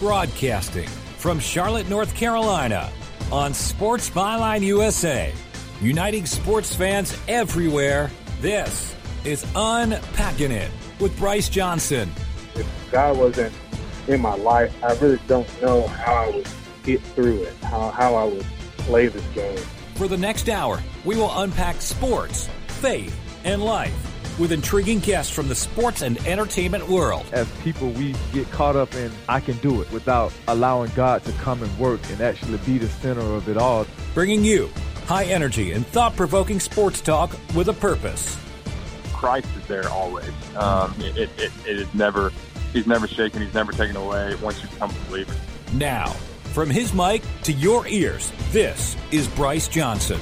Broadcasting from Charlotte, North Carolina on Sports Byline USA. Uniting sports fans everywhere. This is Unpacking It with Bryce Johnson. If God wasn't in my life, I really don't know how I would get through it, how, how I would play this game. For the next hour, we will unpack sports, faith, and life with intriguing guests from the sports and entertainment world. As people, we get caught up in I can do it without allowing God to come and work and actually be the center of it all. Bringing you high energy and thought provoking sports talk with a purpose. Christ is there always. Um, it, it, it, it is never, he's never shaken, he's never taken away once you become a believer. Now, from his mic to your ears, this is Bryce Johnson.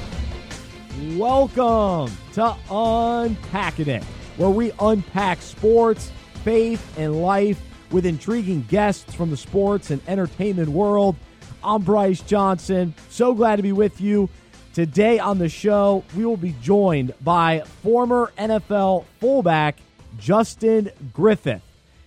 Welcome to Unpacking It, where we unpack sports, faith, and life with intriguing guests from the sports and entertainment world. I'm Bryce Johnson. So glad to be with you. Today on the show, we will be joined by former NFL fullback Justin Griffith.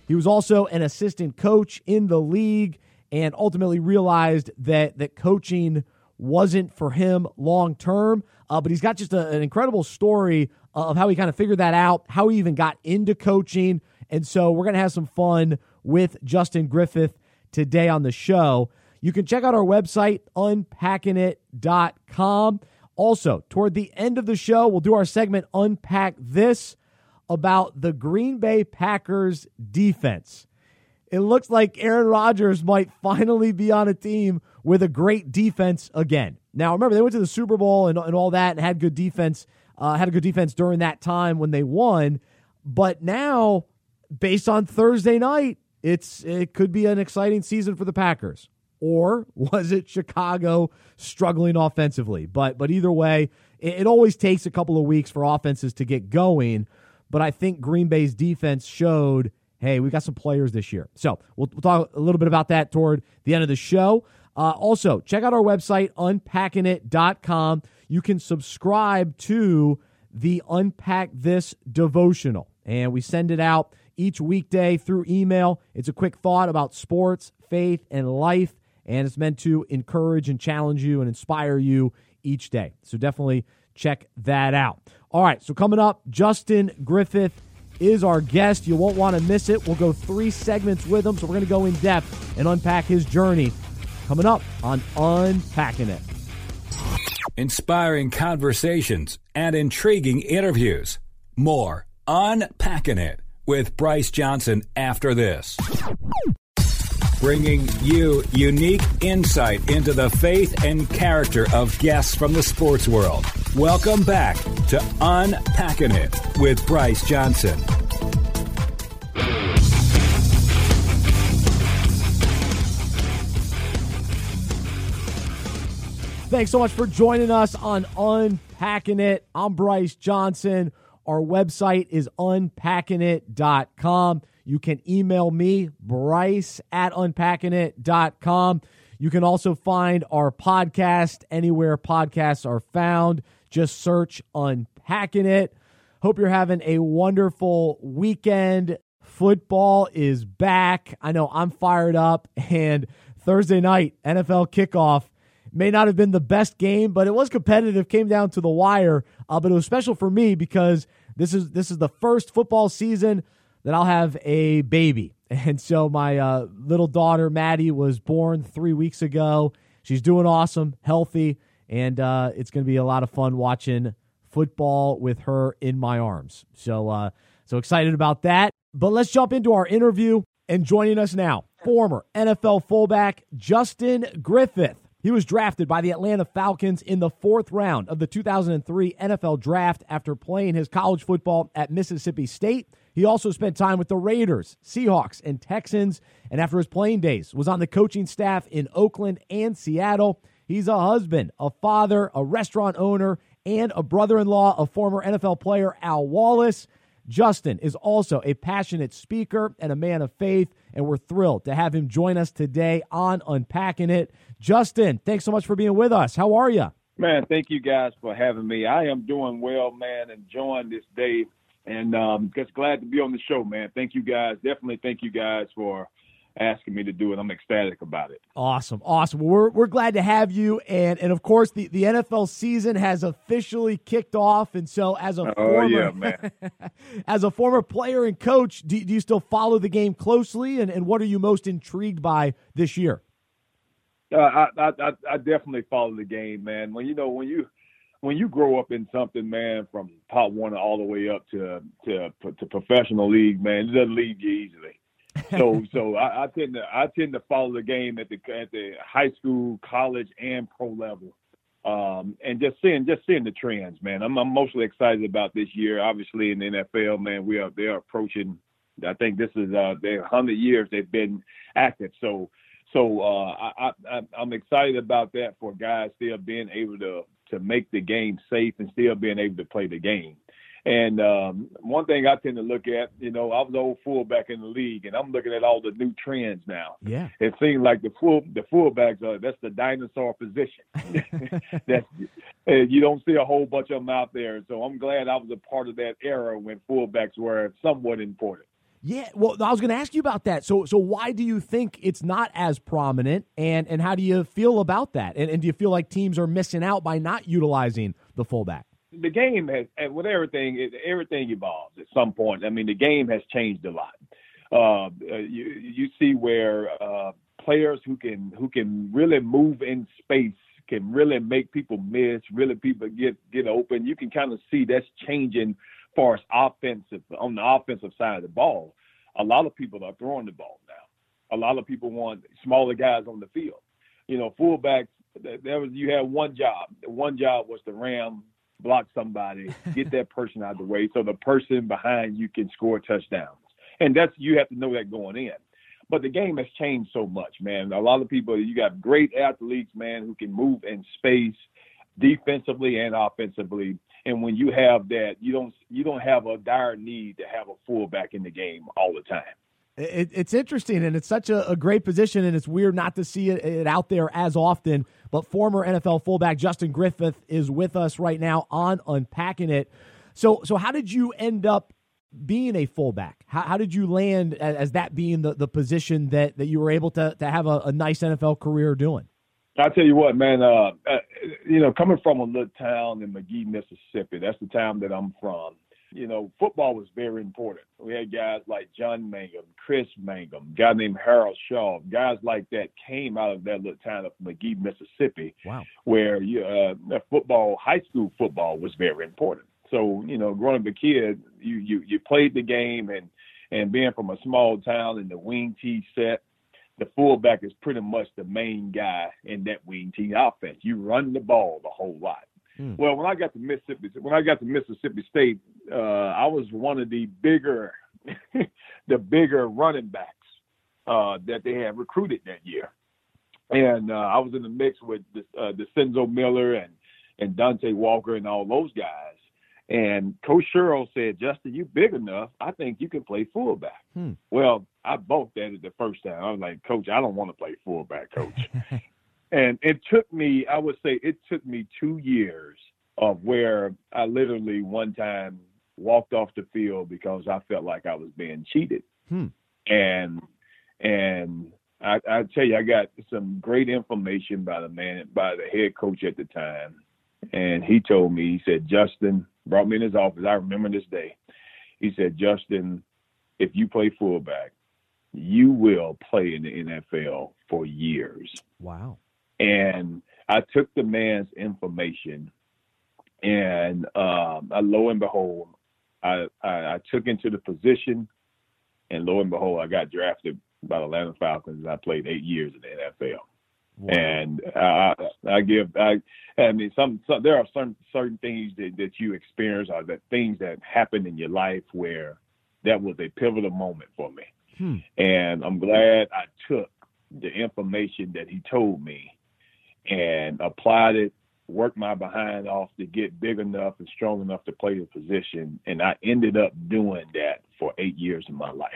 He was also an assistant coach in the league and ultimately realized that that coaching wasn't for him long term. Uh, but he's got just a, an incredible story of how he kind of figured that out, how he even got into coaching. And so we're going to have some fun with Justin Griffith today on the show. You can check out our website, unpackingit.com. Also, toward the end of the show, we'll do our segment Unpack This about the Green Bay Packers defense. It looks like Aaron Rodgers might finally be on a team with a great defense again. Now, remember, they went to the Super Bowl and, and all that and had good defense, uh, had a good defense during that time when they won. But now, based on Thursday night, it's it could be an exciting season for the Packers. Or was it Chicago struggling offensively? But but either way, it, it always takes a couple of weeks for offenses to get going. But I think Green Bay's defense showed, hey, we got some players this year. So we'll, we'll talk a little bit about that toward the end of the show. Uh, also, check out our website, unpackingit.com. You can subscribe to the Unpack This devotional, and we send it out each weekday through email. It's a quick thought about sports, faith, and life, and it's meant to encourage and challenge you and inspire you each day. So definitely check that out. All right, so coming up, Justin Griffith is our guest. You won't want to miss it. We'll go three segments with him, so we're going to go in depth and unpack his journey coming up on Unpacking It. Inspiring conversations and intriguing interviews. More Unpacking It with Bryce Johnson after this. Bringing you unique insight into the faith and character of guests from the sports world. Welcome back to Unpacking It with Bryce Johnson. Thanks so much for joining us on Unpacking It. I'm Bryce Johnson. Our website is unpackingit.com. You can email me, Bryce at unpackingit.com. You can also find our podcast anywhere podcasts are found. Just search Unpacking It. Hope you're having a wonderful weekend. Football is back. I know I'm fired up. And Thursday night, NFL kickoff may not have been the best game, but it was competitive. Came down to the wire, uh, but it was special for me because this is this is the first football season that I'll have a baby, and so my uh, little daughter Maddie was born three weeks ago. She's doing awesome, healthy, and uh, it's going to be a lot of fun watching football with her in my arms. So uh, so excited about that. But let's jump into our interview. And joining us now, former NFL fullback Justin Griffith. He was drafted by the Atlanta Falcons in the fourth round of the 2003 NFL Draft after playing his college football at Mississippi State. He also spent time with the Raiders, Seahawks, and Texans, and after his playing days, was on the coaching staff in Oakland and Seattle. He's a husband, a father, a restaurant owner, and a brother in law of former NFL player Al Wallace. Justin is also a passionate speaker and a man of faith, and we're thrilled to have him join us today on Unpacking It. Justin, thanks so much for being with us. How are you? Man, thank you guys for having me. I am doing well, man, enjoying this day, and um, just glad to be on the show, man. Thank you guys. Definitely thank you guys for asking me to do it. I'm ecstatic about it. Awesome, awesome. We're we're glad to have you, and and of course the, the NFL season has officially kicked off, and so as a oh former, yeah, man. as a former player and coach, do, do you still follow the game closely, and, and what are you most intrigued by this year? Uh, I, I I definitely follow the game, man. When you know when you when you grow up in something, man, from Pop Warner all the way up to to to professional league, man, it doesn't leave you easily. so so I, I, tend to I tend to follow the game at the at the high school, college, and pro level, um, and just seeing just seeing the trends, man. I'm, I'm mostly excited about this year. Obviously, in the NFL, man, we are they are approaching. I think this is uh, their hundred years they've been active. So so uh, I, I I'm excited about that for guys still being able to to make the game safe and still being able to play the game. And um, one thing I tend to look at, you know, I was an old fullback in the league, and I'm looking at all the new trends now. Yeah, it seems like the full the fullbacks are that's the dinosaur position. that's you don't see a whole bunch of them out there. So I'm glad I was a part of that era when fullbacks were somewhat important. Yeah, well, I was going to ask you about that. So, so why do you think it's not as prominent, and and how do you feel about that? And, and do you feel like teams are missing out by not utilizing the fullback? The game has, with everything, everything evolves at some point. I mean, the game has changed a lot. Uh, uh, you you see where uh, players who can who can really move in space can really make people miss, really people get get open. You can kind of see that's changing far as offensive on the offensive side of the ball. A lot of people are throwing the ball now. A lot of people want smaller guys on the field. You know, fullbacks. There was you had one job. One job was to ram block somebody, get that person out of the way so the person behind you can score touchdowns. And that's you have to know that going in. But the game has changed so much, man. A lot of people you got great athletes, man, who can move in space defensively and offensively. And when you have that, you don't you don't have a dire need to have a fullback in the game all the time. It, it's interesting, and it's such a, a, great position, and it's weird not to see it, it, out there as often. But former NFL fullback Justin Griffith is with us right now on Unpacking It. So, so how did you end up being a fullback? How, how did you land as, as, that being the, the position that, that you were able to, to have a, a nice NFL career doing? I tell you what, man. Uh, uh, you know, coming from a little town in Magee, Mississippi, that's the town that I'm from you know, football was very important. We had guys like John Mangum, Chris Mangum, guy named Harold Shaw, guys like that came out of that little town of Magee, Mississippi, wow. where you, uh, football, high school football was very important. So, you know, growing up a kid, you, you, you played the game and, and being from a small town in the wing T set, the fullback is pretty much the main guy in that wing T offense. You run the ball the whole lot. Hmm. Well, when I got to Mississippi, when I got to Mississippi State, uh, I was one of the bigger, the bigger running backs uh, that they had recruited that year, and uh, I was in the mix with uh, Miller and and Dontae Walker and all those guys. And Coach Sherrill said, Justin, you big enough. I think you can play fullback. Hmm. Well, I balked at it the first time. I was like, Coach, I don't want to play fullback, Coach. and it took me, I would say, it took me two years of where I literally one time walked off the field because I felt like I was being cheated. Hmm. And and I, I tell you, I got some great information by the man, by the head coach at the time, and he told me, he said, Justin brought me in his office. I remember this day. He said, Justin, if you play fullback, you will play in the NFL for years. Wow. And I took the man's information, and um, lo and behold, I, I, I took into the position, and lo and behold, I got drafted by the Atlanta Falcons, and I played eight years in the NFL. Wow. And I, I give, I, I mean, some, some there are some certain things that, that you experience or that things that happen in your life where that was a pivotal moment for me. Hmm. And I'm glad I took the information that he told me and applied it, worked my behind off to get big enough and strong enough to play the position. And I ended up doing that for eight years of my life.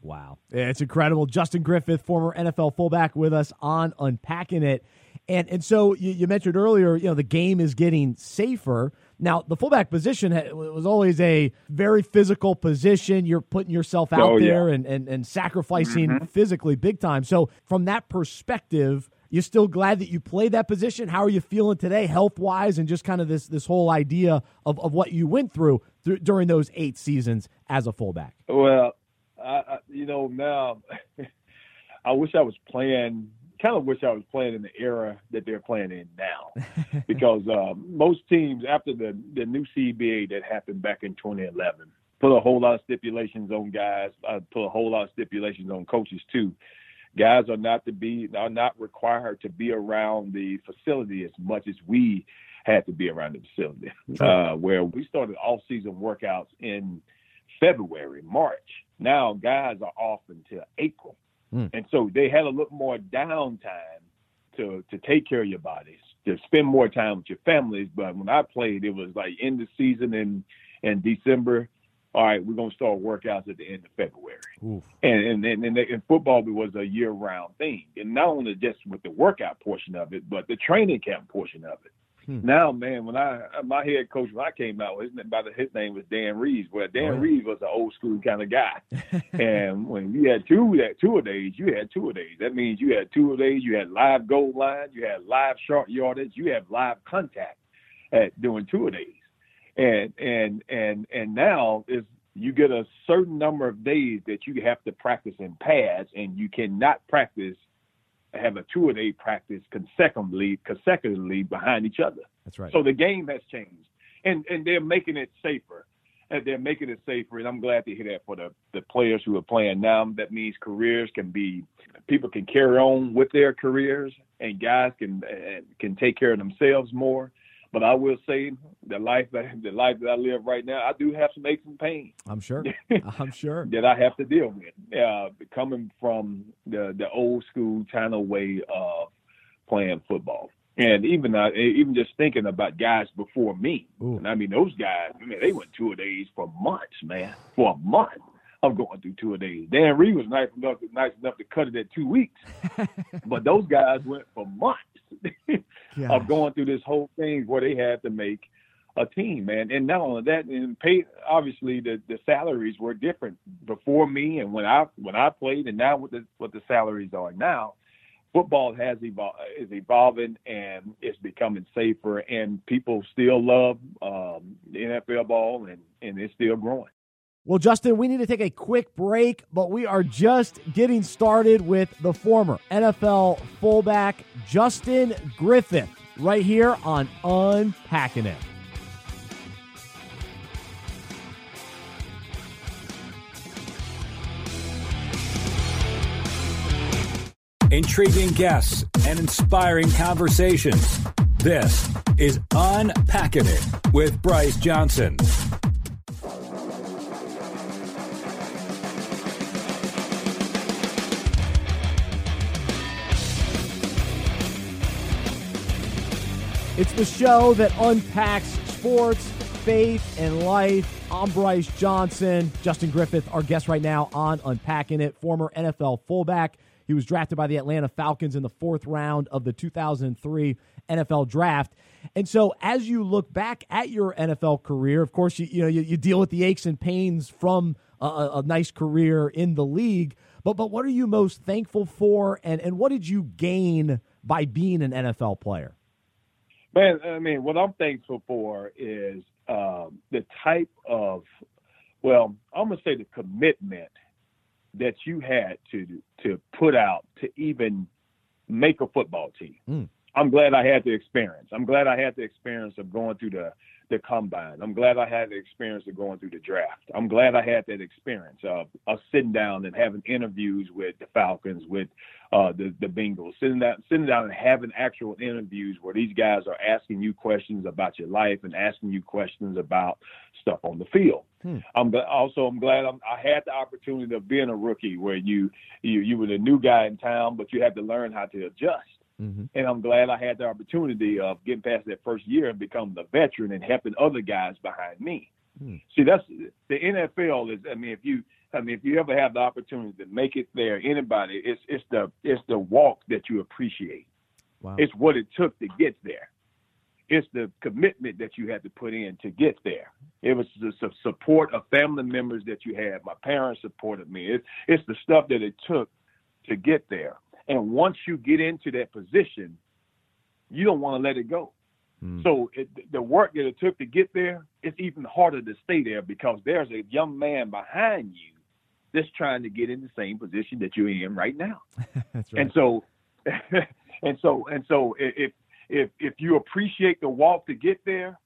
Wow. It's incredible. Justin Griffith, former NFL fullback, with us on Unpacking It. And and so you, you mentioned earlier, you know, the game is getting safer. Now, the fullback position was always a very physical position. You're putting yourself out Oh, yeah. there and, and, and sacrificing mm-hmm. physically big time. So, from that perspective, you're still glad that you played that position. How are you feeling today, health wise, and just kind of this this whole idea of, of what you went through th- during those eight seasons as a fullback? Well, I, I, you know, now I wish I was playing. Kind of wish I was playing in the era that they're playing in now, because uh, most teams after the the new CBA that happened back in 2011 put a whole lot of stipulations on guys. Uh, put a whole lot of stipulations on coaches too. Guys are not to be are not required to be around the facility as much as we had to be around the facility. Uh, where we started off season workouts in February, March. Now guys are off until April. Mm. And so they had a little more downtime to to take care of your bodies, to spend more time with your families. But when I played, it was like end of season in in December. All right, we're gonna start workouts at the end of February. Oof. And and and, and, and football was a year round thing, and not only just with the workout portion of it, but the training camp portion of it. Hmm. Now, man, when I my head coach when I came out, his name, by the, his name was Dan Reeves. Well, Dan Oh, yeah. Reeves was an old school kind of guy, and when you had two that two a days, you had two a days. That means you had two a days. You had live goal line, you had live short yardage, you had live contact at doing two a days, and and and and now is you get a certain number of days that you have to practice in pads, and you cannot practice have a two a day practice consecutively consecutively behind each other. That's right. So the game has changed, and and they're making it safer. And they're making it safer, and I'm glad to hear that for the the players who are playing now. That means careers can be, people can carry on with their careers, and guys can can take care of themselves more. But I will say, the life that the life that I live right now, I do have some aches and pains I'm sure. I'm sure. that I have to deal with. Uh, coming from the the old school of way of playing football, and even uh, even just thinking about guys before me. Ooh. And I mean, those guys, I mean, they went two days for months, man, for a month. I'm going through two a days. Dan Reed was nice enough, nice enough to cut it at two weeks, but those guys went for months Gosh. of going through this whole thing where they had to make a team, man. And not only that, and pay obviously the, the salaries were different before me and when I when I played, and now what the what the salaries are now. Football has evol- is evolving and it's becoming safer, and people still love um, the NFL ball, and and it's still growing. Well, Justin, we need to take a quick break, but we are just getting started with the former NFL fullback Justin Griffith right here on Unpacking It. Intriguing guests and inspiring conversations. This is Unpacking It with Bryce Johnson. It's the show that unpacks sports, faith, and life. I'm Bryce Johnson. Justin Griffith, our guest right now on Unpacking It, former NFL fullback. He was drafted by the Atlanta Falcons in the fourth round of the 2003 NFL draft. And so, as you look back at your NFL career, of course, you, you know you, you deal with the aches and pains from a, a, nice career in the league. But but what are you most thankful for, and and what did you gain by being an NFL player? Man, I mean, what I'm thankful for is um, the type of, well, I'm gonna say the commitment that you had to to put out to even make a football team. Mm. I'm glad I had the experience. I'm glad I had the experience of going through the the combine. I'm glad I had the experience of going through the draft. I'm glad I had that experience of, of sitting down and having interviews with the Falcons, with uh, the the Bengals, sitting down sitting down and having actual interviews where these guys are asking you questions about your life and asking you questions about stuff on the field. Hmm. I'm also I'm glad I'm, I had the opportunity of being a rookie where you you you were the new guy in town, but you had to learn how to adjust Mm-hmm. and I'm glad I had the opportunity of getting past that first year and becoming the veteran and helping other guys behind me. Hmm. See, that's the NFL is. I mean, if you, I mean, if you ever have the opportunity to make it there, anybody, it's it's the it's the walk that you appreciate. Wow. It's what it took to get there. It's the commitment that you had to put in to get there. It was the support of family members that you had. My parents supported me. It's it's the stuff that it took to get there. And once you get into that position, you don't want to let it go. Mm. So it, the work that it took to get there, it's even harder to stay there because there's a young man behind you that's trying to get in the same position that you're in right now. that's right. And so, and so, and so, if if if you appreciate the walk to get there,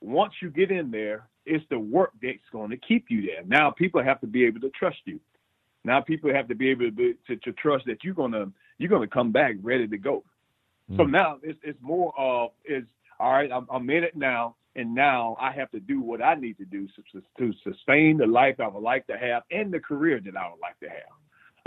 once you get in there, it's the work that's going to keep you there. Now people have to be able to trust you. Now people have to be able to, be, to, to trust that you're gonna you're gonna come back ready to go. Mm. So now it's it's more of is all right. I'm, I'm in it now, and now I have to do what I need to do to, to sustain the life I would like to have and the career that I would like to have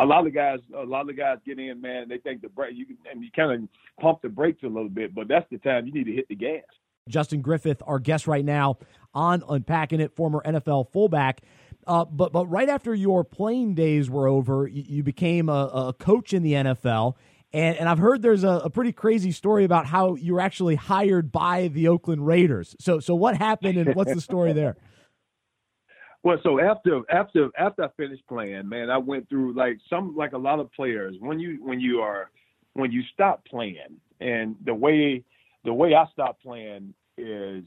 a lot of guys, a lot of guys get in, man. They think the brake, you can, and you kind of pump the brakes a little bit, but that's the time you need to hit the gas. Justin Griffith, our guest right now on Unpacking It, former NFL fullback. Uh, but but right after your playing days were over, you, you became a, a, coach in the NFL. And, and I've heard there's a, a, pretty crazy story about how you were actually hired by the Oakland Raiders. So so what happened and what's the story there? Well, so after after after I finished playing, man, I went through like some like a lot of players. When you when you are when you stop playing, and the way the way I stopped playing is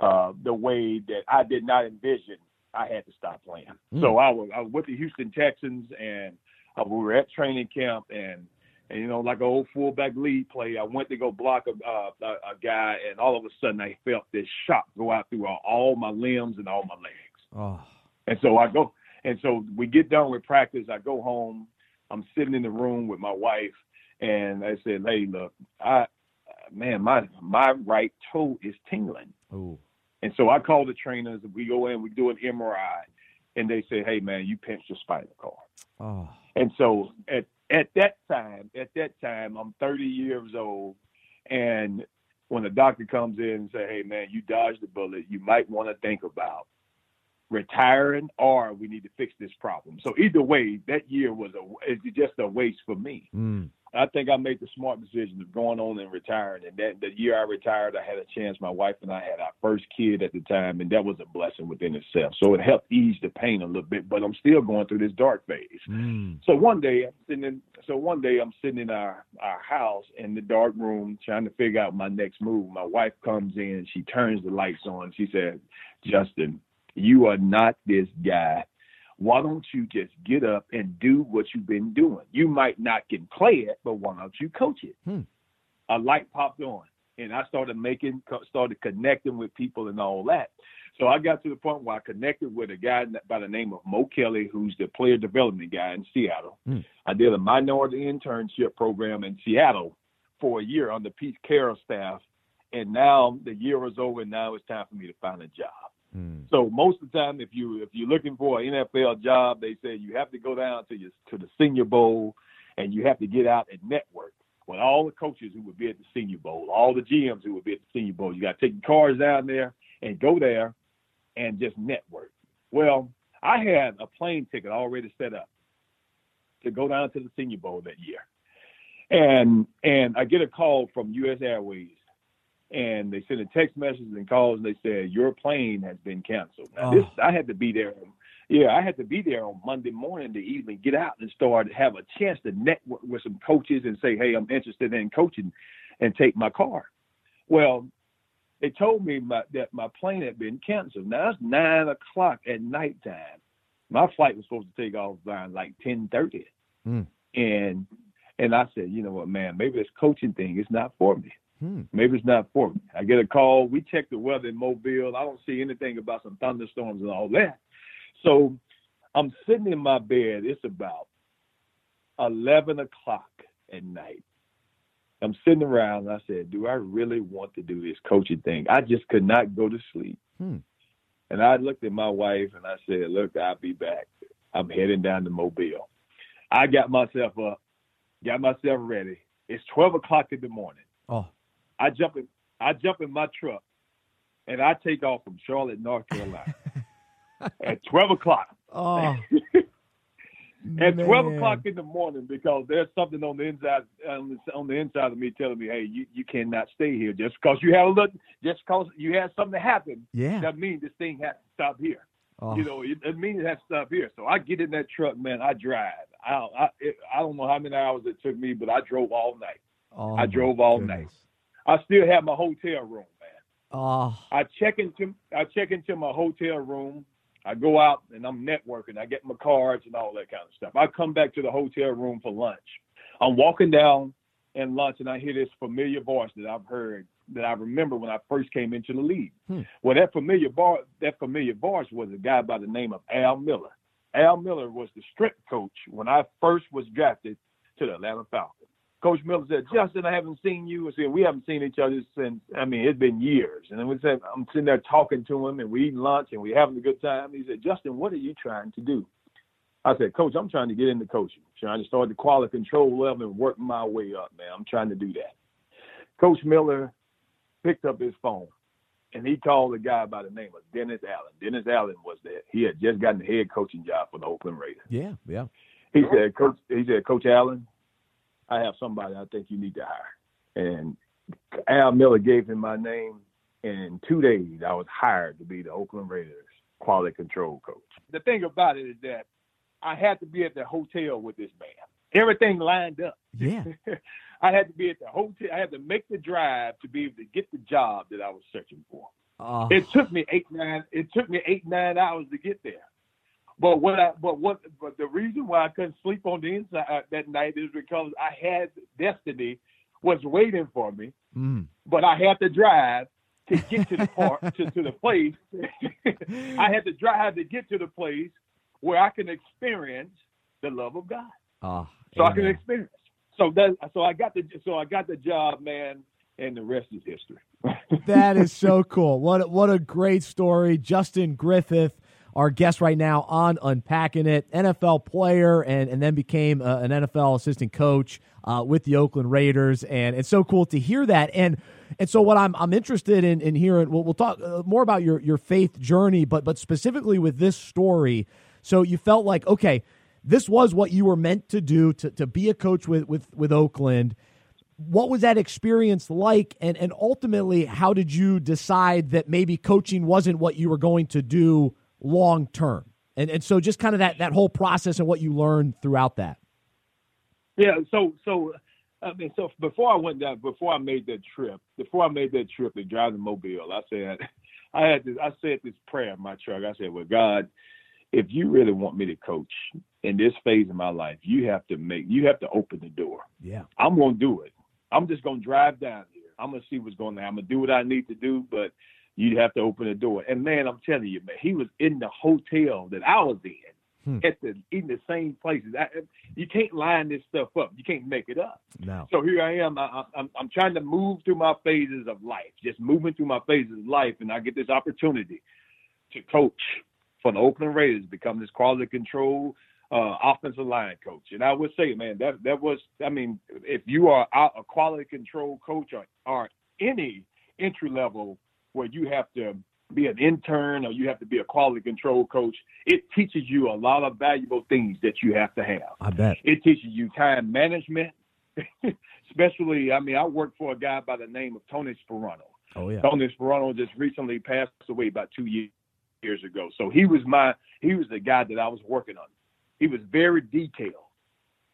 uh, the way that I did not envision I had to stop playing. Mm. So I was I was with the Houston Texans, and uh, we were at training camp, and and you know like an old fullback lead play, I went to go block a, uh, a, a guy, and all of a sudden I felt this shock go out through all, all my limbs and all my legs. Oh. And so I go, and so we get done with practice. I go home. I'm sitting in the room with my wife, and I said, "Hey, look, I, man, my my right toe is tingling." Ooh. And so I call the trainers. And we go in, we do an MRI, and they say, "Hey, man, you pinched your spinal cord." Oh. And so at at that time, at that time, I'm 30 years old, and when the doctor comes in and say, "Hey, man, you dodged the bullet. You might want to think about retiring or we need to fix this problem. So either way, that year was a it's just a waste for me. Mm. I think I made the smart decision of going on and retiring. And that the year I retired, I had a chance. My wife and I had our first kid at the time, and that was a blessing within itself. So it helped ease the pain a little bit. But I'm still going through this dark phase. Mm. So one day I'm sitting in. So one day I'm sitting in our our house in the dark room trying to figure out my next move. My wife comes in. She turns the lights on. She said, "Justin, you are not this guy. Why don't you just get up and do what you've been doing? You might not can play it, but why don't you coach it? Hmm. A light popped on, and I started making, started connecting with people and all that. So I got to the point where I connected with a guy by the name of Mo Kelly, who's the player development guy in Seattle. Hmm. I did a minority internship program in Seattle for a year on the Pete Carroll staff, and now the year is over, and now it's time for me to find a job. Mm. So most of the time, if you if you're looking for an NFL job, they say you have to go down to your to the Senior Bowl, and you have to get out and network with all the coaches who would be at the Senior Bowl, all the GMs who would be at the Senior Bowl. You got to take your cars down there and go there and just network. Well, I had a plane ticket already set up to go down to the Senior Bowl that year, and and I get a call from U.S. Airways and they sent a text message and calls and they said your plane has been canceled. Now, oh. this I had to be there. Yeah, I had to be there on Monday morning to even get out and start have a chance to network with some coaches and say, hey, I'm interested in coaching, and take my car. Well, they told me my, that my plane had been canceled. Now it's nine o'clock at nighttime. My flight was supposed to take off around like ten thirty, mm. and and I said, you know what, man, maybe this coaching thing is not for me. Hmm. Maybe it's not for me. I get a call. We check the weather in Mobile. I don't see anything about some thunderstorms and all that. So I'm sitting in my bed. It's about 11 o'clock at night. I'm sitting around and I said, Do I really want to do this coaching thing? I just could not go to sleep. Hmm. And I looked at my wife and I said, Look, I'll be back. I'm heading down to Mobile. I got myself up, got myself ready. It's 12 o'clock in the morning. Oh. I jump in I jump in my truck and I take off from Charlotte, North Carolina at twelve o'clock. Oh. at Man. twelve o'clock in the morning because there's something on the inside on the, on the inside of me telling me, hey, you, you cannot stay here just because you have a little, just because you had something happen. Yeah. That means this thing has to stop here. Oh, You know, it, it means it has to stop here. So I get in that truck, man. I drive. I I, it, I don't know how many hours it took me, but I drove all night. oh I drove all goodness. night. I still have my hotel room, man. Oh, I check into I check into my hotel room. I go out and I'm networking. I get my cards and all that kind of stuff. I come back to the hotel room for lunch. I'm walking down and lunch and I hear this familiar voice that I've heard that I remember when I first came into the league. Hmm. Well, that familiar bar, that familiar voice was a guy by the name of Al Miller. Al Miller was the strength coach when I first was drafted to the Atlanta Falcons. Coach Miller said, Justin, I haven't seen you. I said, we haven't seen each other since, I mean, it's been years. And then we said, I'm sitting there talking to him and we're eating lunch and we're having a good time. He said, Justin, what are you trying to do? I said, Coach, I'm trying to get into coaching, trying to start the quality control level and work my way up, man. I'm trying to do that. Coach Miller picked up his phone and he called a guy by the name of Dennis Allen. Dennis Allen was there. He had just gotten the head coaching job for the Oakland Raiders. yeah, yeah. He said, Coach, he said, Coach Allen, I have somebody I think you need to hire. And Al Miller gave him my name. And in two days, I was hired to be the Oakland Raiders quality control coach. The thing about it is that I had to be at the hotel with this man. Everything lined up. Yeah. I had to be at the hotel. I had to make the drive to be able to get the job that I was searching for. Oh, It took me eight nine. It took me eight nine hours to get there. But what I but what but the reason why I couldn't sleep on the inside uh, that night is because I had destiny was waiting for me, mm. but I had to drive to get to the part to, to the place. I had to drive to get to the place where I can experience the love of God. Oh, So I can experience. So that so I got the so I got the job, man, and the rest is history. that is so cool. What what a great story, Justin Griffith, our guest right now on Unpacking It, NFL player, and and then became uh, an NFL assistant coach uh, with the Oakland Raiders, and it's so cool to hear that. And and so what I'm I'm interested in in hearing. We'll, we'll talk uh, more about your your faith journey, but but specifically with this story. So you felt like okay. This was what you were meant to do to, to be a coach with, with, with Oakland what was that experience like and and ultimately how did you decide that maybe coaching wasn't what you were going to do long term and and so just kind of that that whole process and what you learned throughout that Yeah, so so I mean, so before I went down, before I made that trip, before I made that trip to drive the mobile, I said, I had this, I said this prayer in my truck. I said, well, God, if you really want me to coach in this phase of my life, you have to make, you have to open the door. yeah I'm gonna do it. I'm just gonna drive down here. I'm gonna see what's going on. I'm gonna do what I need to do, but you have to open the door. And man, I'm telling you, man, he was in the hotel that I was in, Hmm. at the in the same places. I, you can't line this stuff up. You can't make it up. no So here I am. I, I, I'm I'm trying to move through my phases of life, just moving through my phases of life, and I get this opportunity to coach for the Oakland Raiders, become this quality control uh, offensive line coach. And I would say, man, that that was. I mean, if you are a quality control coach or, or any entry level where you have to be an intern or you have to be a quality control coach, it teaches you a lot of valuable things that you have to have. i bet It teaches you time management, especially. I mean, I worked for a guy by the name of Tony Sparano. oh yeah Tony Sparano just recently passed away about two years years ago. So he was my he was the guy that I was working on. He was very detailed,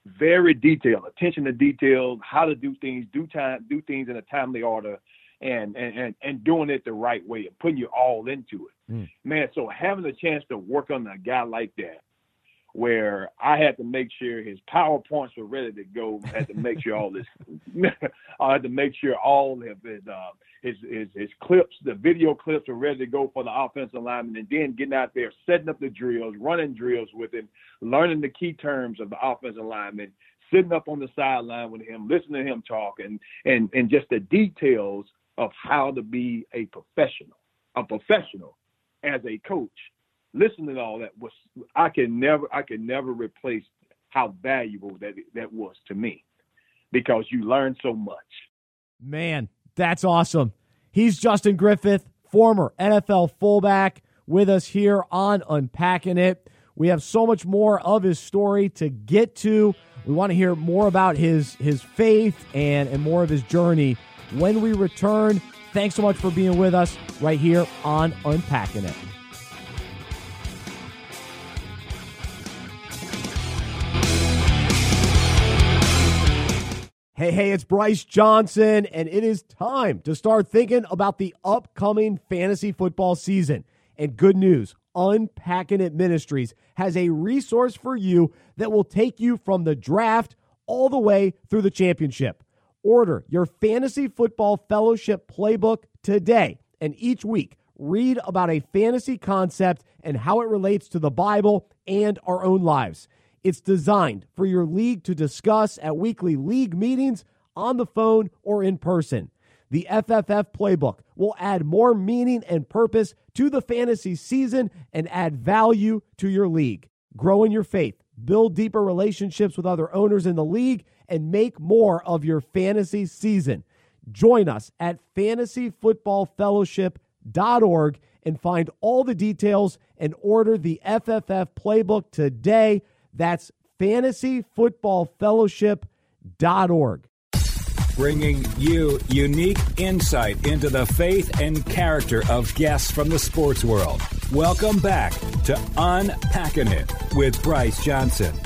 very detailed, attention to detail, how to do things, do time, do things in a timely order, and and and, doing it the right way and putting you all into it. Mm. Man, so having a chance to work on a guy like that, where I had to make sure his PowerPoints were ready to go, I had to make sure all this, I had to make sure all of his, uh, his, his, his clips, the video clips were ready to go for the offensive lineman, and then getting out there, setting up the drills, running drills with him, learning the key terms of the offensive lineman, sitting up on the sideline with him, listening to him talk, and, and, and just the details of how to be a professional, a professional as a coach listening to all that was I can never I can never replace how valuable that that was to me because you learn so much. Man, that's awesome. He's Justin Griffith, former NFL fullback, with us here on Unpacking It. We have so much more of his story to get to. We want to hear more about his his faith and, and more of his journey when we return. Thanks so much for being with us right here on Unpacking It. Hey, hey, it's Bryce Johnson, and it is time to start thinking about the upcoming fantasy football season. And good news Unpacking It Ministries has a resource for you that will take you from the draft all the way through the championship. Order your fantasy football fellowship playbook today, and each week, read about a fantasy concept and how it relates to the Bible and our own lives. It's designed for your league to discuss at weekly league meetings, on the phone, or in person. The FFF playbook will add more meaning and purpose to the fantasy season and add value to your league. Grow in your faith, build deeper relationships with other owners in the league, and make more of your fantasy season. Join us at fantasyfootballfellowship.org and find all the details and order the FFF playbook today. That's fantasyfootballfellowship.org. Bringing you unique insight into the faith and character of guests from the sports world. Welcome back to Unpacking It with Bryce Johnson.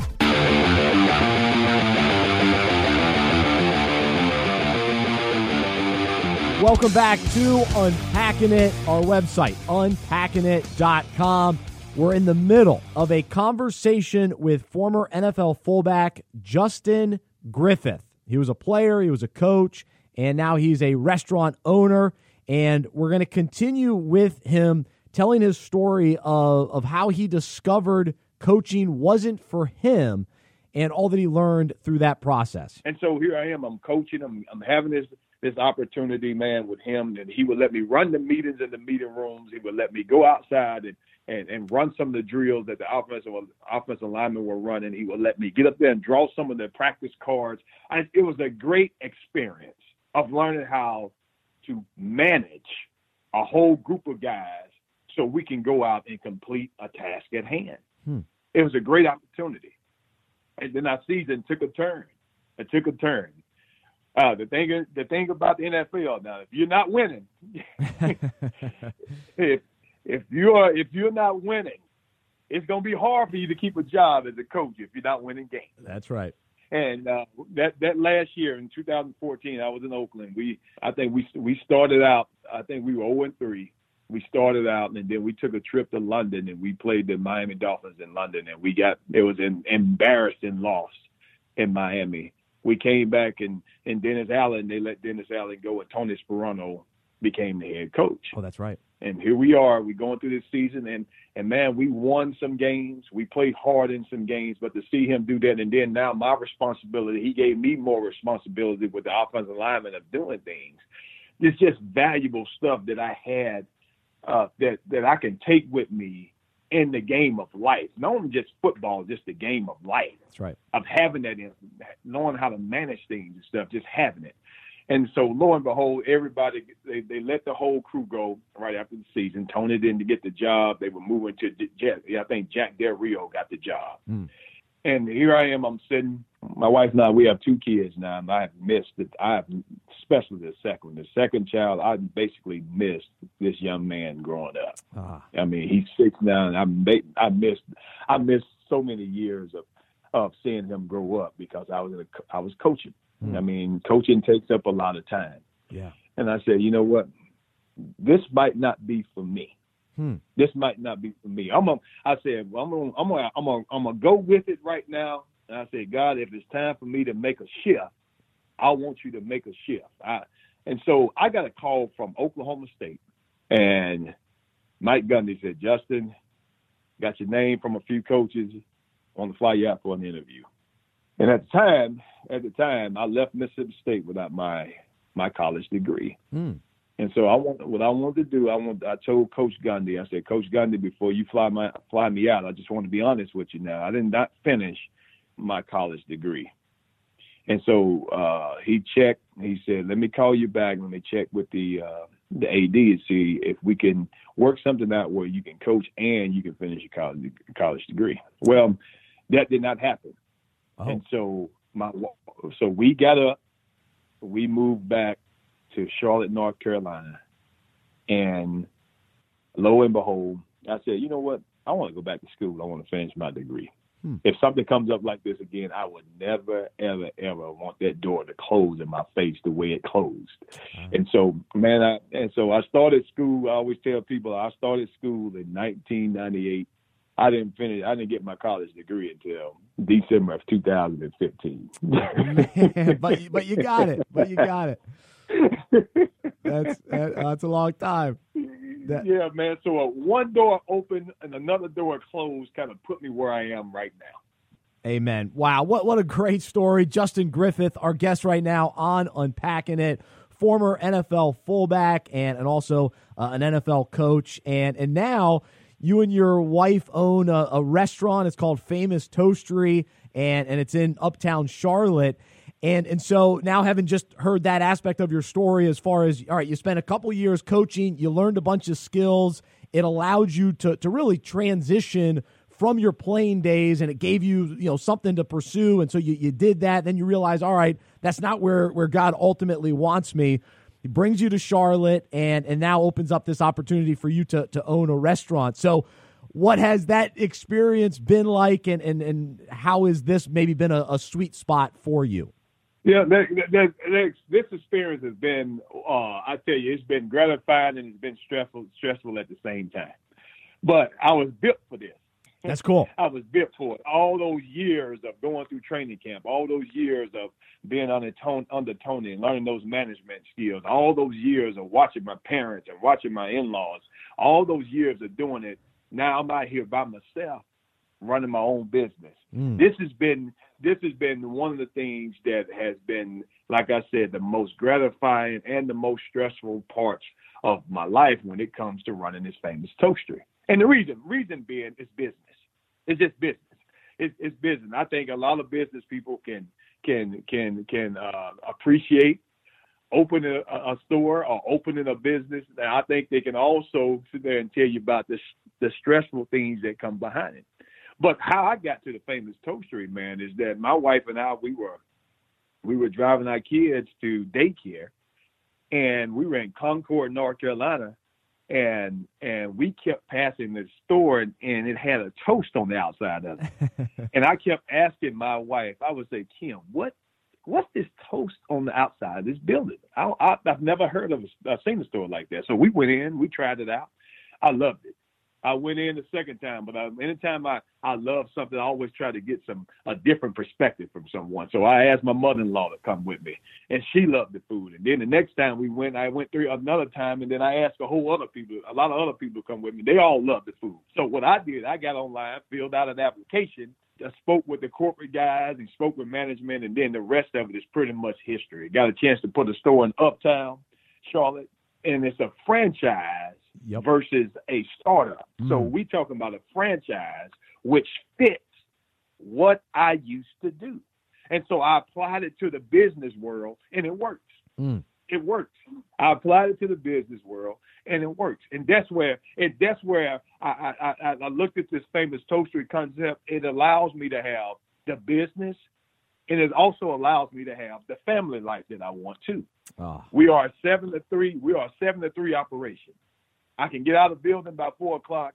Welcome back to Unpacking It, our website, unpackingit.com. We're in the middle of a conversation with former NFL fullback Justin Griffith. He was a player, he was a coach, and now he's a restaurant owner. And we're going to continue with him telling his story of, of how he discovered coaching wasn't for him and all that he learned through that process. And so here I am. I'm coaching. I'm, I'm having this this opportunity, man, with him, and he would let me run the meetings in the meeting rooms. He would let me go outside and and, and run some of the drills that the offensive offensive linemen were running. He would let me get up there and draw some of the practice cards. I, it was a great experience of learning how to manage a whole group of guys so we can go out and complete a task at hand. Hmm. It was a great opportunity. And then our season took a turn. It took a turn. Uh, the thing, the thing about the NFL now, if you're not winning, if if you are if you're not winning, it's going to be hard for you to keep a job as a coach if you're not winning games. That's right. And uh, that that last year in 2014, I was in Oakland. We I think we we started out. I think we were 0 and 3. We started out, and then we took a trip to London, and we played the Miami Dolphins in London, and we got it was an embarrassing loss in Miami we came back and and Dennis Allen, they let Dennis Allen go, and Tony Sparano became the head coach. Oh, that's right. And here we are. We're going through this season, and and man, we won some games. We played hard in some games, but to see him do that, and then now my responsibility, he gave me more responsibility with the offensive lineman of doing things. It's just valuable stuff that I had uh, that that I can take with me in the game of life. Not only just football, just the game of life. That's right. Of having that, in, knowing how to manage things and stuff, just having it. And so, lo and behold, everybody they, they let the whole crew go right after the season. Tony didn't get the job. They were moving to I think Jack Del Rio got the job. Mm. And here I am. I'm sitting. My wife and I, we have two kids now. And I have missed it. I have, especially the second. The second child, I basically missed this young man growing up. Ah. I mean, he's six now, and I I missed I missed so many years of of seeing him grow up because I was in a, I was coaching. Hmm. I mean, coaching takes up a lot of time. Yeah. And I said, you know what? This might not be for me. Hmm. This might not be for me. I'm gonna, said, well, I'm gonna, I'm gonna, I'm gonna, I'm gonna go with it right now. And I said, God, if it's time for me to make a shift, I want you to make a shift. I, and so I got a call from Oklahoma State, and Mike Gundy said, Justin, got your name from a few coaches, want to fly you out for an interview. And at the time, at the time, I left Mississippi State without my my college degree. Hmm. And so I want what I wanted to do. I want. I told Coach Gundy. I said, Coach Gundy, before you fly my fly me out, I just want to be honest with you. Now, I did not finish my college degree, and so uh, he checked. He said, "Let me call you back. Let me check with the uh, the AD and see if we can work something out where you can coach and you can finish your college college degree. Well, that did not happen, Oh. and so my so we got up, we moved back to Charlotte, North Carolina, and lo and behold, I said, you know what? I want to go back to school. I want to finish my degree. Hmm. If something comes up like this again, I would never, ever, ever want that door to close in my face the way it closed. And so, man, I and so I started school. I always tell people I started school in 1998. I didn't finish. I didn't get my college degree until December of 2015. Man, but but you got it. But you got it. That's that, that's a long time. That- yeah, man. So uh, one door opened and another door closed kind of put me where I am right now. Amen. Wow, what what a great story. Justin Griffith, our guest right now on Unpacking It, former NFL fullback and and also uh, an NFL coach, and and now you and your wife own a, a restaurant. It's called Famous Toastery, and and it's in Uptown Charlotte. And and so now having just heard that aspect of your story as far as all right, you spent a couple years coaching, you learned a bunch of skills. It allowed you to to really transition from your playing days and it gave you you know something to pursue. And so you, you did that. Then you realize all right that's not where where god ultimately wants me. He brings you to charlotte and and now opens up this opportunity for you to to own a restaurant. So what has that experience been like and and, and how has this maybe been a, a sweet spot for you Yeah, that, that, that, this experience has been, uh, I tell you, it's been gratifying and it's been stressful, stressful at the same time. But I was built for this. that's cool I was built for it. All those years of going through training camp, all those years of being under Tony, under Tony and learning those management skills, all those years of watching my parents and watching my in-laws, all those years of doing it. Now I'm out here by myself, running my own business. Mm. This has been this has been one of the things that has been, like I said, the most gratifying and the most stressful parts of my life when it comes to running this famous toastery. And the reason, reason being, is business. It's just business. It's, it's business. I think a lot of business people can can can can uh, appreciate opening a, a store or opening a business. And I think they can also sit there and tell you about the the stressful things that come behind it. But how I got to the famous toastery, man, is that my wife and I we were we were driving our kids to daycare, and we were in Concord, North Carolina, and and we kept passing this store, and, and it had a toast on the outside of it. and I kept asking my wife, I would say, Kim, what what's this toast on the outside of this building? I, I, I've never heard of, a, I've seen a store like that. So we went in, we tried it out. I loved it. I went in the second time, but I, anytime I, I love something, I always try to get some a different perspective from someone. So I asked my mother-in-law to come with me, and she loved the food. And then the next time we went, I went through another time, and then I asked a whole other people, a lot of other people to come with me. They all loved the food. So what I did, I got online, filled out an application, I spoke with the corporate guys and spoke with management, and then the rest of it is pretty much history. Got a chance to put a store in Uptown, Charlotte, and it's a franchise Yep. versus a startup. So Mm. we talking about a franchise which fits what I used to do. And so I applied it to the business world and it works. Mm. It works. I applied it to the business world and it works. And that's where it that's where I I, I, I looked at this famous toastery concept. It allows me to have the business and it also allows me to have the family life that I want to. Ah, We are a seven to three. We are a seven to three operation. I can get out of the building by four o'clock.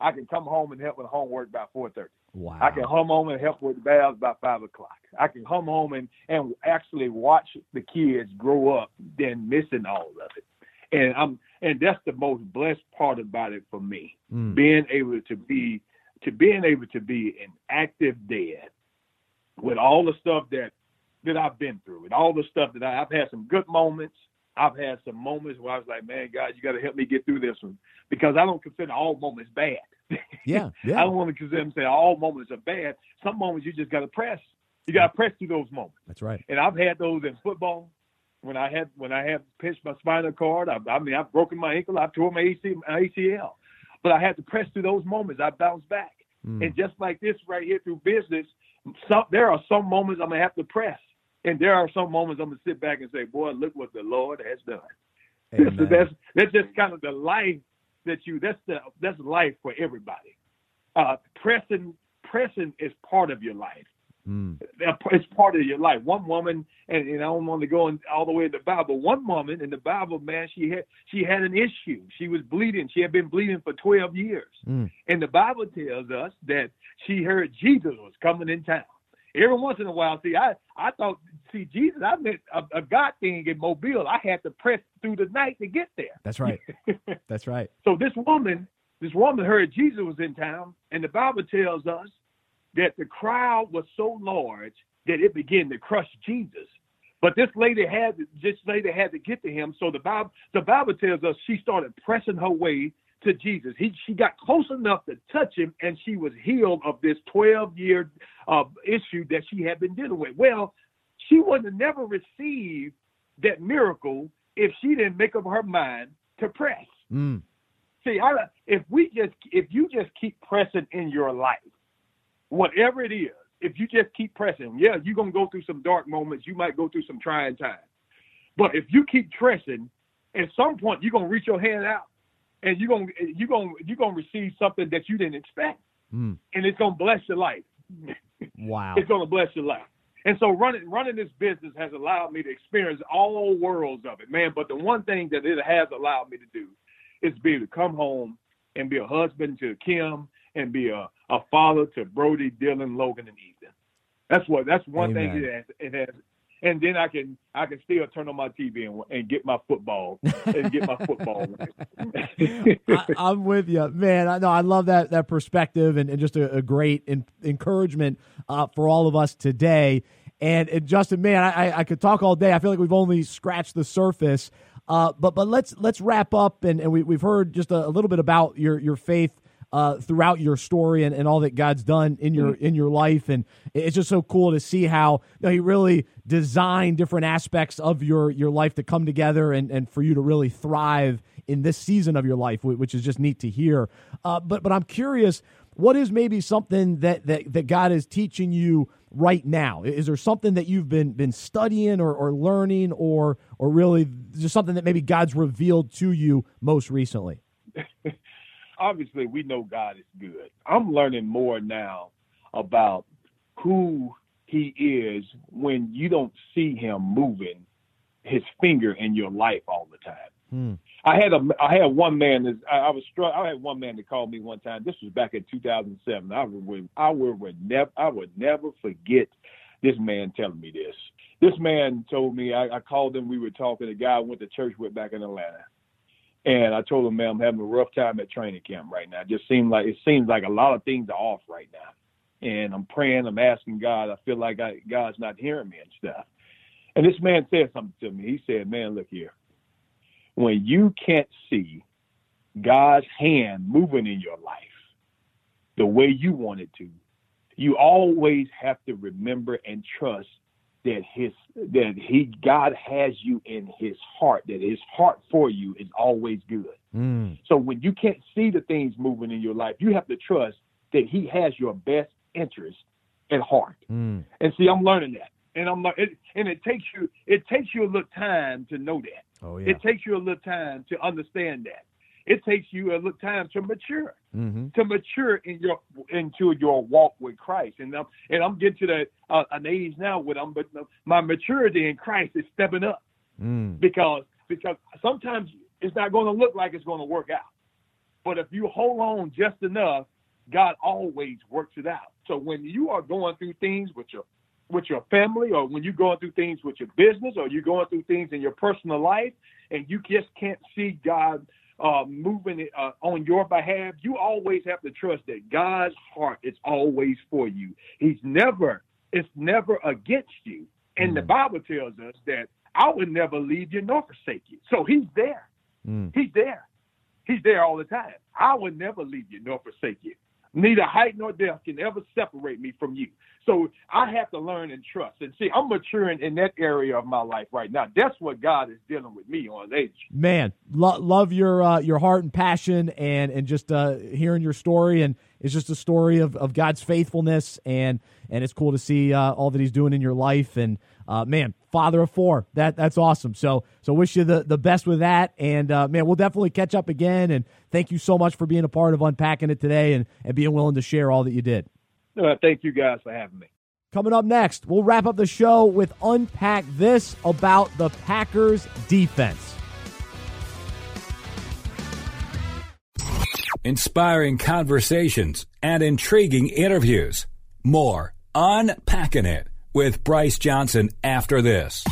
I can come home and help with homework by four thirty. wow. I can come home and help with the baths by five o'clock. I can come home and and actually watch the kids grow up, then missing all of it. And I'm and that's the most blessed part about it for me Mm. being able to be to being able to be an active dad with all the stuff that that I've been through and all the stuff that I, I've had some good moments. I've had some moments where I was like, man, God, you got to help me get through this one because I don't consider all moments bad. Yeah, yeah. I don't want to consider them say all moments are bad. Some moments you just got to press. You got to press through those moments. That's right. And I've had those in football. When I had when I had pinched my spinal cord, I, I mean I've broken my ankle, I've tore my AC, my ACL, but I had to press through those moments. I bounced back, Mm. and just like this right here through business, some there are some moments I'm gonna have to press, and there are some moments I'm gonna sit back and say, "Boy, look what the Lord has done." that's that's just kind of the life that you that's the that's life for everybody. Uh, pressing pressing is part of your life. Mm. It's part of your life. One woman, and, and I don't want to go in, all the way in the Bible. One woman in the Bible, man, she had she had an issue. She was bleeding. She had been bleeding for twelve years, mm. and the Bible tells us that she heard Jesus was coming in town. Every once in a while, see, I I thought, see, Jesus, I meant a, a God thing in Mobile. I had to press through the night to get there. That's right. That's right. So this woman, this woman heard Jesus was in town, and the Bible tells us that the crowd was so large that it began to crush Jesus. But this lady had this lady had to get to him. So the Bible the Bible tells us she started pressing her way to Jesus. He, she got close enough to touch him, and she was healed of this 12 year uh, issue that she had been dealing with. Well, she would have never received that miracle if she didn't make up her mind to press. Mm. See, I, if we just if you just keep pressing in your life, whatever it is, if you just keep pressing, yeah, you're gonna go through some dark moments. You might go through some trying times, but if you keep pressing, at some point you're gonna reach your hand out and you're gonna you're gonna you're gonna receive something that you didn't expect, mm. and it's gonna bless your life. Wow, it's gonna bless your life. And so running running this business has allowed me to experience all worlds of it, man. But the one thing that it has allowed me to do is be able to come home and be a husband to Kim and be a, a father to Brody, Dylan, Logan, and Ethan. That's what that's one Amen. thing it has, it has and then I can I can still turn on my TV and, and get my football and get my football. I, am with you, man. I know I love that that perspective and, and just a, a great in, encouragement uh, for all of us today. And, and Justin, man, I, I could talk all day. I feel like we've only scratched the surface. Uh, but but let's let's wrap up and, and we, we've heard just a, a little bit about your your faith uh, throughout your story and, and all that God's done in your mm-hmm. in your life, and it's just so cool to see how you know, He really designed different aspects of your your life to come together and and for you to really thrive in this season of your life, which is just neat to hear. Uh, but but I'm curious, what is maybe something that that that God is teaching you right now? Is there something that you've been been studying or, or learning, or or really just something that maybe God's revealed to you most recently? obviously we know God is good. I'm learning more now about who he is when you don't see him moving his finger in your life all the time. Hmm. I had a I had one man that I, I was struck. I had one man that called me one time. This was back in 2007. I would I would, would never I would never forget this man telling me this. This man told me I, I called him. We were talking. The guy I went to church with back in Atlanta. And I told him, man, I'm having a rough time at training camp right now. It just seems like it seems like a lot of things are off right now. And I'm praying, I'm asking God. I feel like I, God's not hearing me and stuff. And this man said something to me. He said, "Man, look here. When you can't see God's hand moving in your life the way you want it to, you always have to remember and trust that his that he God has you in his heart, that his heart for you is always good. Mm. So when you can't see the things moving in your life, you have to trust that he has your best interest at heart. Mm. And see, I'm learning that. And I'm it, and it takes you it takes you a little time to know that. Oh, yeah. It takes you a little time to understand that it takes you a little time to mature, mm-hmm. to mature in your into your walk with Christ. And I'm and I'm getting to the uh, an age now with I'm, but my maturity in Christ is stepping up mm. because because sometimes it's not going to look like it's going to work out, but if you hold on just enough, God always works it out. So when you are going through things with your with your family or when you're going through things with your business or you're going through things in your personal life and you just can't see God uh, moving it uh, on your behalf, you always have to trust that God's heart is always for you. He's never, it's never against you. And mm. the Bible tells us that I would never leave you nor forsake you. So he's there. Mm. He's there. He's there all the time. I would never leave you nor forsake you. Neither height nor depth can ever separate me from you. So I have to learn and trust. And see, I'm maturing in that area of my life right now. That's what God is dealing with me on age. Man, lo- love your uh, your heart and passion, and and just uh, hearing your story, and it's just a story of, of God's faithfulness, and and it's cool to see uh, all that He's doing in your life, and uh, man, father of four. That that's awesome. So so wish you the, the best with that. And uh, man, we'll definitely catch up again. And thank you so much for being a part of unpacking it today and, and being willing to share all that you did. Thank you guys for having me. Coming up next, we'll wrap up the show with unpack this about the Packers defense. Inspiring conversations and intriguing interviews. More unpacking it with Bryce Johnson after this.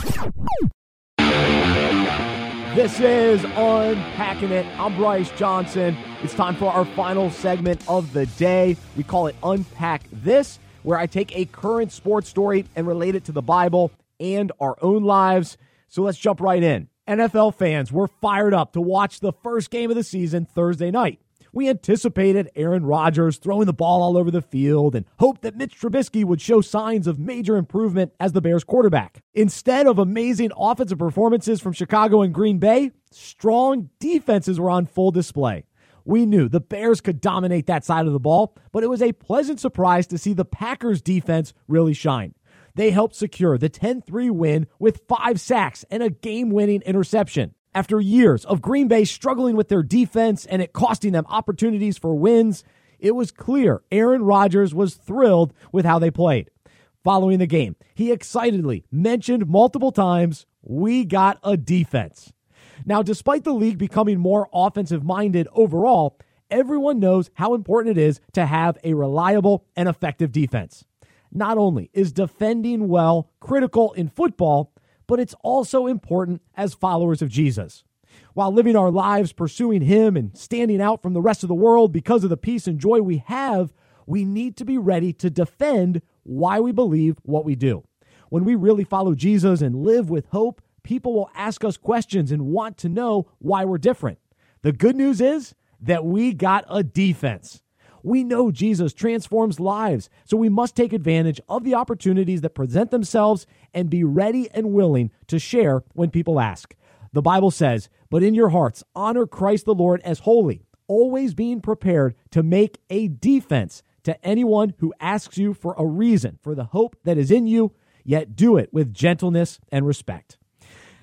This is Unpacking It. I'm Bryce Johnson. It's time for our final segment of the day. We call it Unpack This, where I take a current sports story and relate it to the Bible and our own lives. So let's jump right in. NFL fans were fired up to watch the first game of the season Thursday night. We anticipated Aaron Rodgers throwing the ball all over the field and hoped that Mitch Trubisky would show signs of major improvement as the Bears quarterback. Instead of amazing offensive performances from Chicago and Green Bay, strong defenses were on full display. We knew the Bears could dominate that side of the ball, but it was a pleasant surprise to see the Packers defense really shine. They helped secure the 10 3 win with five sacks and a game winning interception. After years of Green Bay struggling with their defense and it costing them opportunities for wins, it was clear Aaron Rodgers was thrilled with how they played. Following the game, he excitedly mentioned multiple times, We got a defense. Now, despite the league becoming more offensive minded overall, everyone knows how important it is to have a reliable and effective defense. Not only is defending well critical in football, but it's also important as followers of Jesus. While living our lives pursuing Him and standing out from the rest of the world because of the peace and joy we have, we need to be ready to defend why we believe what we do. When we really follow Jesus and live with hope, people will ask us questions and want to know why we're different. The good news is that we got a defense. We know Jesus transforms lives, so we must take advantage of the opportunities that present themselves and be ready and willing to share when people ask. The Bible says, But in your hearts, honor Christ the Lord as holy, always being prepared to make a defense to anyone who asks you for a reason for the hope that is in you, yet do it with gentleness and respect.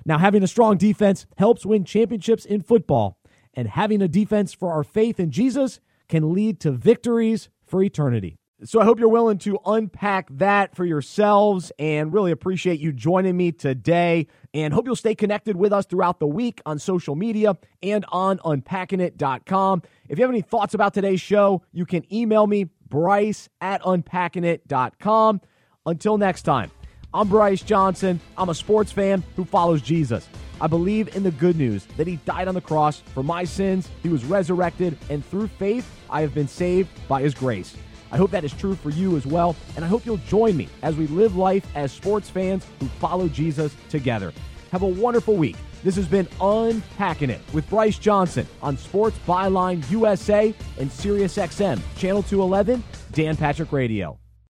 Now, having a strong defense helps win championships in football, and having a defense for our faith in Jesus can lead to victories for eternity. So I hope you're willing to unpack that for yourselves and really appreciate you joining me today and hope you'll stay connected with us throughout the week on social media and on unpackingit.com. If you have any thoughts about today's show, you can email me, Bryce at unpackingit.com. Until next time, I'm Bryce Johnson. I'm a sports fan who follows Jesus. I believe in the good news that he died on the cross for my sins, he was resurrected, and through faith, I have been saved by his grace. I hope that is true for you as well, and I hope you'll join me as we live life as sports fans who follow Jesus together. Have a wonderful week. This has been Unpacking It with Bryce Johnson on Sports Byline USA and SiriusXM, Channel 211, Dan Patrick Radio.